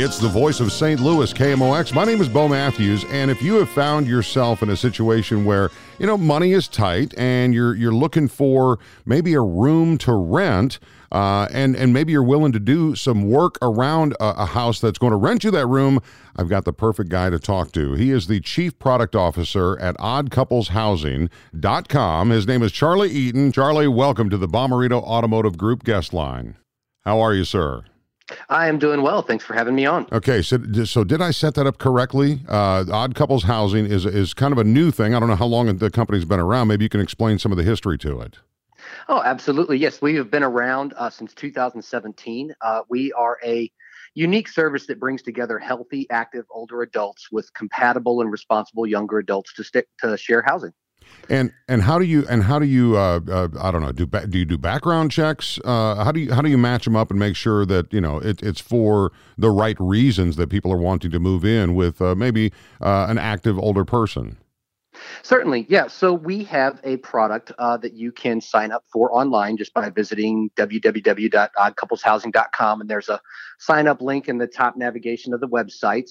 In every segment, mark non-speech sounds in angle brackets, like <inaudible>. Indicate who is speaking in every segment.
Speaker 1: It's the voice of St. Louis, KMOX. My name is Bo Matthews, and if you have found yourself in a situation where you know money is tight and you're you're looking for maybe a room to rent, uh, and and maybe you're willing to do some work around a, a house that's going to rent you that room, I've got the perfect guy to talk to. He is the chief product officer at OddCouplesHousing.com. His name is Charlie Eaton. Charlie, welcome to the Bomarito Automotive Group guest line. How are you, sir?
Speaker 2: I am doing well. Thanks for having me on.
Speaker 1: Okay, so so did I set that up correctly? Uh, Odd Couples Housing is is kind of a new thing. I don't know how long the company's been around. Maybe you can explain some of the history to it.
Speaker 2: Oh, absolutely. Yes, we have been around uh, since 2017. Uh, we are a unique service that brings together healthy, active older adults with compatible and responsible younger adults to stick to share housing.
Speaker 1: And and how do you and how do you uh, uh, I don't know do do you do background checks? Uh, how do you how do you match them up and make sure that you know it, it's for the right reasons that people are wanting to move in with uh, maybe uh, an active older person?
Speaker 2: Certainly, yeah. So we have a product uh, that you can sign up for online just by visiting www.oddcoupleshousing.com, and there's a sign up link in the top navigation of the website.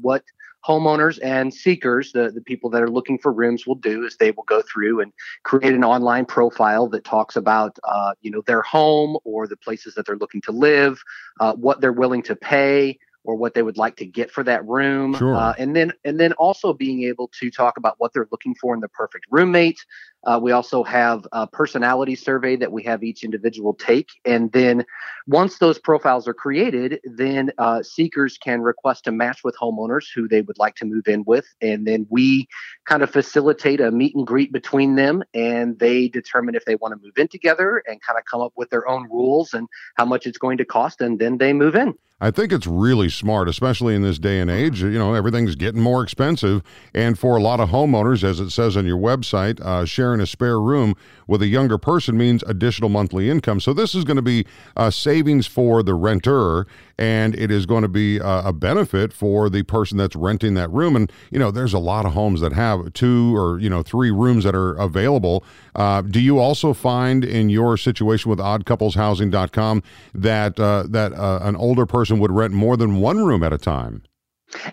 Speaker 2: What homeowners and seekers, the, the people that are looking for rooms, will do is they will go through and create an online profile that talks about, uh, you know, their home or the places that they're looking to live, uh, what they're willing to pay or what they would like to get for that room
Speaker 1: sure. uh,
Speaker 2: and then and then also being able to talk about what they're looking for in the perfect roommate uh, we also have a personality survey that we have each individual take and then once those profiles are created then uh, seekers can request a match with homeowners who they would like to move in with and then we kind of facilitate a meet and greet between them and they determine if they want to move in together and kind of come up with their own rules and how much it's going to cost and then they move in
Speaker 1: I think it's really smart, especially in this day and age. You know, everything's getting more expensive. And for a lot of homeowners, as it says on your website, uh, sharing a spare room with a younger person means additional monthly income. So this is going to be a savings for the renter and it is going to be a, a, benefit for the person that's renting that room. And you know, there's a lot of homes that have two or you know three rooms that are available. Uh, do you also find in your situation with OddCouplesHousing.com that uh, that uh, an older person would rent more than one room at a time?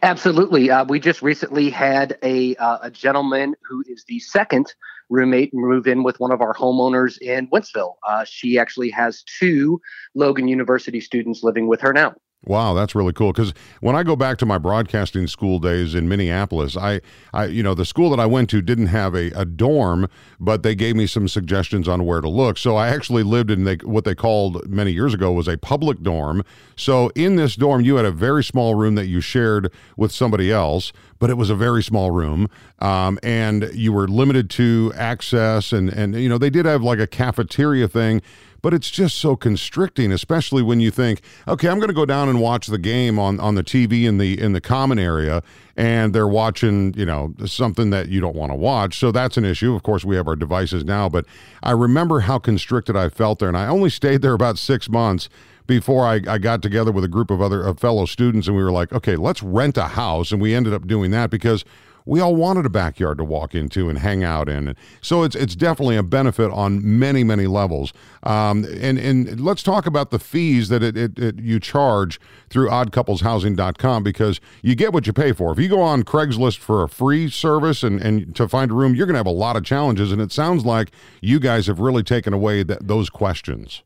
Speaker 2: Absolutely. Uh, we just recently had a uh, a gentleman who is the second roommate move in with one of our homeowners in Wentzville. Uh, she actually has two Logan University students living with her now.
Speaker 1: Wow, that's really cool. Because when I go back to my broadcasting school days in Minneapolis, I, I, you know, the school that I went to didn't have a, a dorm, but they gave me some suggestions on where to look. So I actually lived in they, what they called many years ago was a public dorm. So in this dorm, you had a very small room that you shared with somebody else, but it was a very small room, um, and you were limited to access, and and you know they did have like a cafeteria thing but it's just so constricting, especially when you think, okay, I'm going to go down and watch the game on, on the TV in the in the common area, and they're watching, you know, something that you don't want to watch. So that's an issue. Of course, we have our devices now, but I remember how constricted I felt there, and I only stayed there about six months before I, I got together with a group of other of fellow students, and we were like, okay, let's rent a house, and we ended up doing that because we all wanted a backyard to walk into and hang out in. So it's it's definitely a benefit on many many levels. Um, and and let's talk about the fees that it, it, it you charge through oddcoupleshousing.com because you get what you pay for. If you go on Craigslist for a free service and, and to find a room, you're going to have a lot of challenges. And it sounds like you guys have really taken away th- those questions.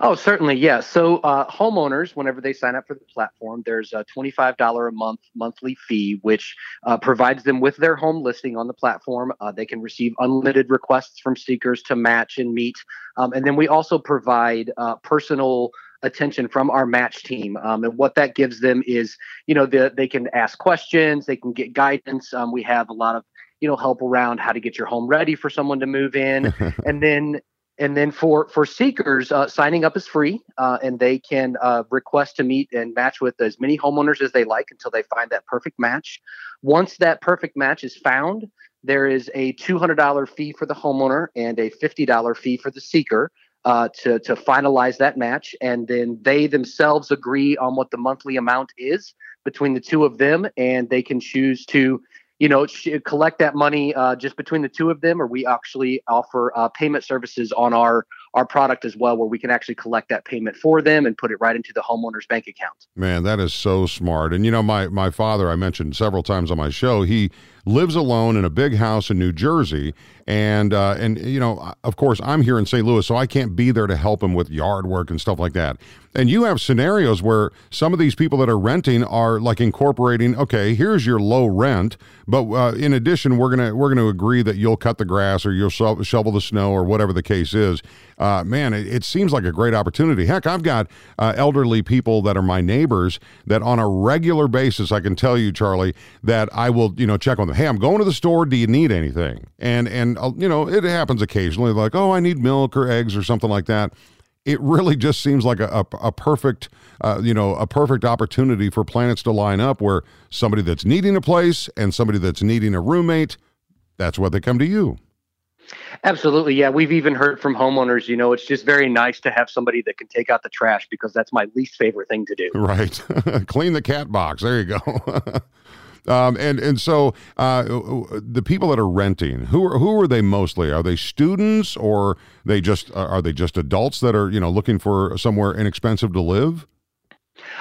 Speaker 2: Oh, certainly, yeah. So uh, homeowners, whenever they sign up for the platform, there's a $25 a month monthly fee, which uh, provides them with their home listing on the platform. Uh, they can receive unlimited requests from seekers to match and meet, um, and then we also provide uh, personal attention from our match team. Um, and what that gives them is, you know, the, they can ask questions, they can get guidance. Um, we have a lot of you know help around how to get your home ready for someone to move in <laughs> and then and then for for seekers uh, signing up is free uh, and they can uh, request to meet and match with as many homeowners as they like until they find that perfect match. Once that perfect match is found there is a $200 fee for the homeowner and a $50 fee for the seeker uh, to, to finalize that match. And then they themselves agree on what the monthly amount is between the two of them and they can choose to you know, collect that money uh, just between the two of them, or we actually offer uh, payment services on our our product as well, where we can actually collect that payment for them and put it right into the homeowner's bank account.
Speaker 1: Man, that is so smart. And you know, my my father, I mentioned several times on my show, he lives alone in a big house in New Jersey, and uh, and you know, of course, I'm here in St. Louis, so I can't be there to help him with yard work and stuff like that. And you have scenarios where some of these people that are renting are like incorporating. Okay, here's your low rent, but uh, in addition, we're gonna we're gonna agree that you'll cut the grass or you'll shovel the snow or whatever the case is. Uh, man, it, it, seems like a great opportunity. Heck, I've got uh, elderly people that are my neighbors that on a regular basis, I can tell you, Charlie, that I will you know check on them. Hey, I'm going to the store. Do you need anything? And and uh, you know it happens occasionally, like oh, I need milk or eggs or something like that it really just seems like a, a, a perfect, uh, you know, a perfect opportunity for planets to line up where somebody that's needing a place and somebody that's needing a roommate, that's what they come to you.
Speaker 2: Absolutely. Yeah. We've even heard from homeowners, you know, it's just very nice to have somebody that can take out the trash because that's my least favorite thing to do.
Speaker 1: Right. <laughs> Clean the cat box. There you go. <laughs> Um, and and so uh, the people that are renting, who are, who are they mostly? Are they students or they just uh, are they just adults that are you know looking for somewhere inexpensive to live?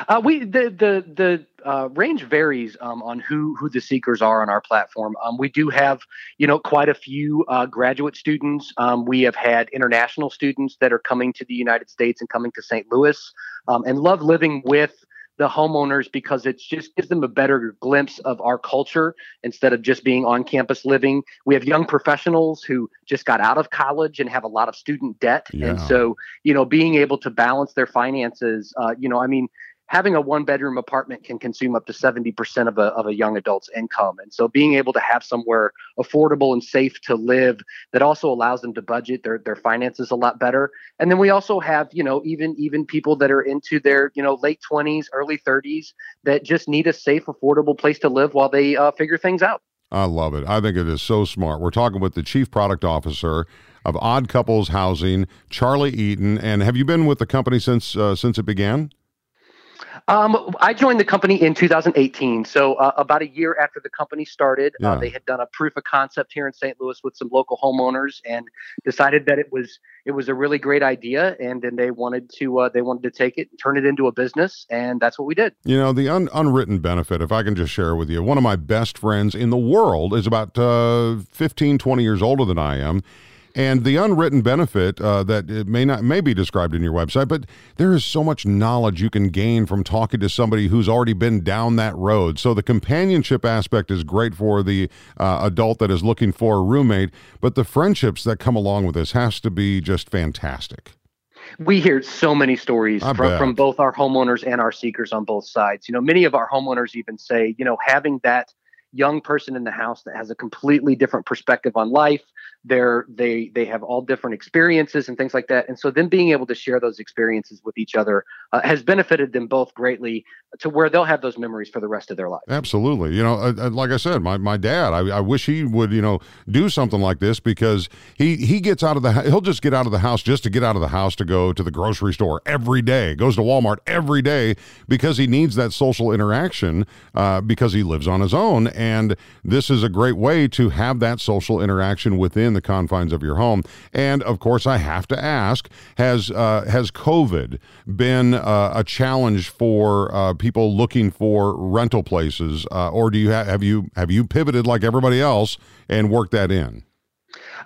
Speaker 2: Uh, we the the the uh, range varies um, on who who the seekers are on our platform. Um, we do have you know quite a few uh, graduate students. Um, we have had international students that are coming to the United States and coming to St. Louis um, and love living with the homeowners because it just gives them a better glimpse of our culture instead of just being on campus living. We have young professionals who just got out of college and have a lot of student debt. Yeah. And so, you know, being able to balance their finances, uh, you know, I mean, having a one bedroom apartment can consume up to 70% of a, of a young adult's income. And so being able to have somewhere affordable and safe to live that also allows them to budget their, their finances a lot better. And then we also have, you know, even, even people that are into their, you know, late 20s, early 30s that just need a safe, affordable place to live while they uh, figure things out.
Speaker 1: I love it. I think it is so smart. We're talking with the chief product officer of Odd Couples Housing, Charlie Eaton. And have you been with the company since uh, since it began?
Speaker 2: Um, I joined the company in 2018. So uh, about a year after the company started, uh, yeah. uh, they had done a proof of concept here in St. Louis with some local homeowners and decided that it was it was a really great idea. And then they wanted to uh, they wanted to take it and turn it into a business, and that's what we did.
Speaker 1: You know, the un- unwritten benefit, if I can just share with you, one of my best friends in the world is about uh, 15, 20 years older than I am and the unwritten benefit uh, that it may not may be described in your website, but there is so much knowledge you can gain from talking to somebody who's already been down that road. So the companionship aspect is great for the uh, adult that is looking for a roommate, but the friendships that come along with this has to be just fantastic
Speaker 2: we hear so many stories from, from both our homeowners and our seekers on both sides. You know, many of our homeowners even say, you know, having that young person in the house that has a completely different perspective on life, they're they they have all different experiences and things like that. And so them being able to share those experiences with each other uh, has benefited them both greatly to where they'll have those memories for the rest of their life
Speaker 1: absolutely. You know uh, uh, like i said my, my dad I, I wish he would you know do something like this because he he gets out of the he'll just get out of the house just to get out of the house to go to the grocery store every day. Goes to walmart every day because he needs that social interaction uh, because he lives on his own. and this is a great way to have that social interaction within the confines of your home. And of course, I have to ask: Has uh, has COVID been uh, a challenge for uh, people looking for rental places, uh, or do you ha- have you have you pivoted like everybody else and worked that in?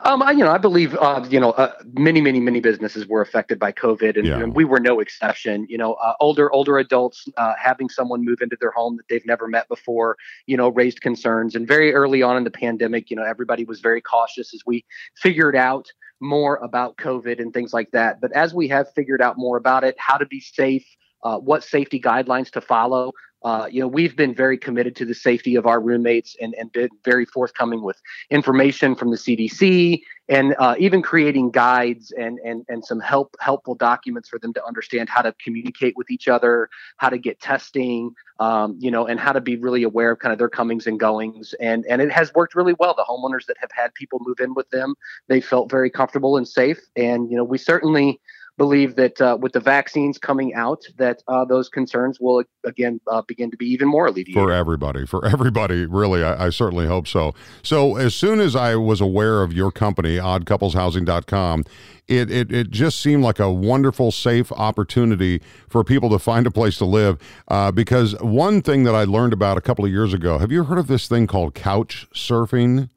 Speaker 2: Um, I, you know, I believe, uh, you know, uh, many, many, many businesses were affected by COVID, and,
Speaker 1: Yeah.
Speaker 2: and we were no exception. You know, uh, older, older adults uh, having someone move into their home that they've never met before, you know, raised concerns. And very early on in the pandemic, you know, everybody was very cautious as we figured out more about COVID and things like that. But as we have figured out more about it, how to be safe, uh, what safety guidelines to follow. Uh, you know, we've been very committed to the safety of our roommates and, and been very forthcoming with information from the CDC and uh, even creating guides and, and and some help helpful documents for them to understand how to communicate with each other, how to get testing, um, you know, and how to be really aware of kind of their comings and goings. And and it has worked really well. The homeowners that have had people move in with them, they felt very comfortable and safe. And you know, we certainly believe that uh, with the vaccines coming out, that uh, those concerns will again uh, begin to be even more alleviated.
Speaker 1: for everybody for everybody really I, I certainly hope so so as soon as i was aware of your company oddcoupleshousing.com it, it, it just seemed like a wonderful safe opportunity for people to find a place to live uh, because one thing that i learned about a couple of years ago have you heard of this thing called couch surfing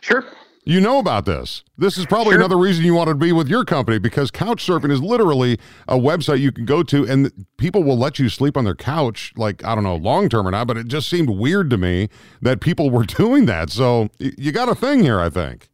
Speaker 2: Sure.
Speaker 1: You know about this. This is probably
Speaker 2: Sure.
Speaker 1: another reason you wanted to be with your company because couch surfing is literally a website you can go to and people will let you sleep on their couch, like, I don't know, long term or not, but it just seemed weird to me that people were <laughs> doing that. So you got a thing here, I think.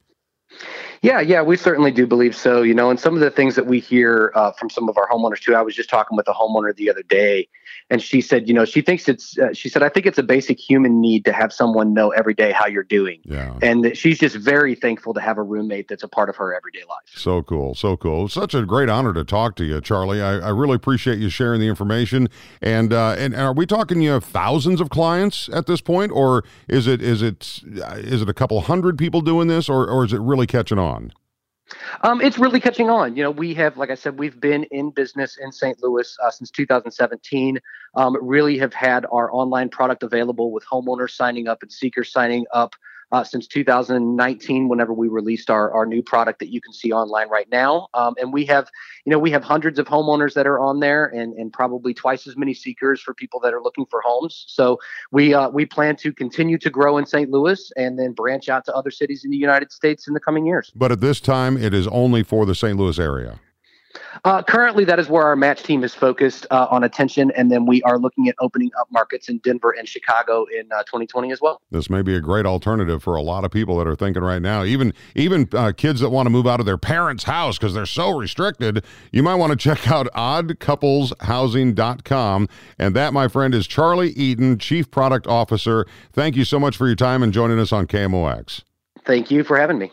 Speaker 2: Yeah, yeah, we certainly do believe so. You know, and some of the things that we hear uh, from some of our homeowners too. I was just talking with a homeowner the other day, and she said, you know, she thinks it's. Uh, she said, I think it's a basic human need to have someone know every day how you're doing,
Speaker 1: Yeah.
Speaker 2: and that she's just very thankful to have a roommate that's a part of her everyday life.
Speaker 1: So cool. So cool. Such a great honor to talk to you, Charlie. I, I really appreciate you sharing the information. And, uh, and are we talking you have thousands of clients at this point, or is it is it is it a couple hundred people doing this, or or is it really catching on?
Speaker 2: Um, it's really catching on. You know, we have, like I said, we've been in business in St. Louis uh, since 2017. Um, really have had our online product available with homeowners signing up and seekers signing up uh, since 2019. Whenever we released our our new product that you can see online right now, um, and we have, you know, we have hundreds of homeowners that are on there, and and probably twice as many seekers for people that are looking for homes. So we uh, we plan to continue to grow in St. Louis and then branch out to other cities in the United States in the coming years.
Speaker 1: But at this time, it is only for the St. Louis area.
Speaker 2: Uh, currently, that is where our match team is focused uh, on attention, and then we are looking at opening up markets in Denver and Chicago in uh, 2020 as well.
Speaker 1: This may be a great alternative for a lot of people that are thinking right now. Even even uh, kids that want to move out of their parents' house because they're so restricted. You might want to check out oddcoupleshousing.com. And that, my friend, is Charlie Eaton, Chief Product Officer. Thank you so much for your time and joining us on KMOX.
Speaker 2: Thank you for having me.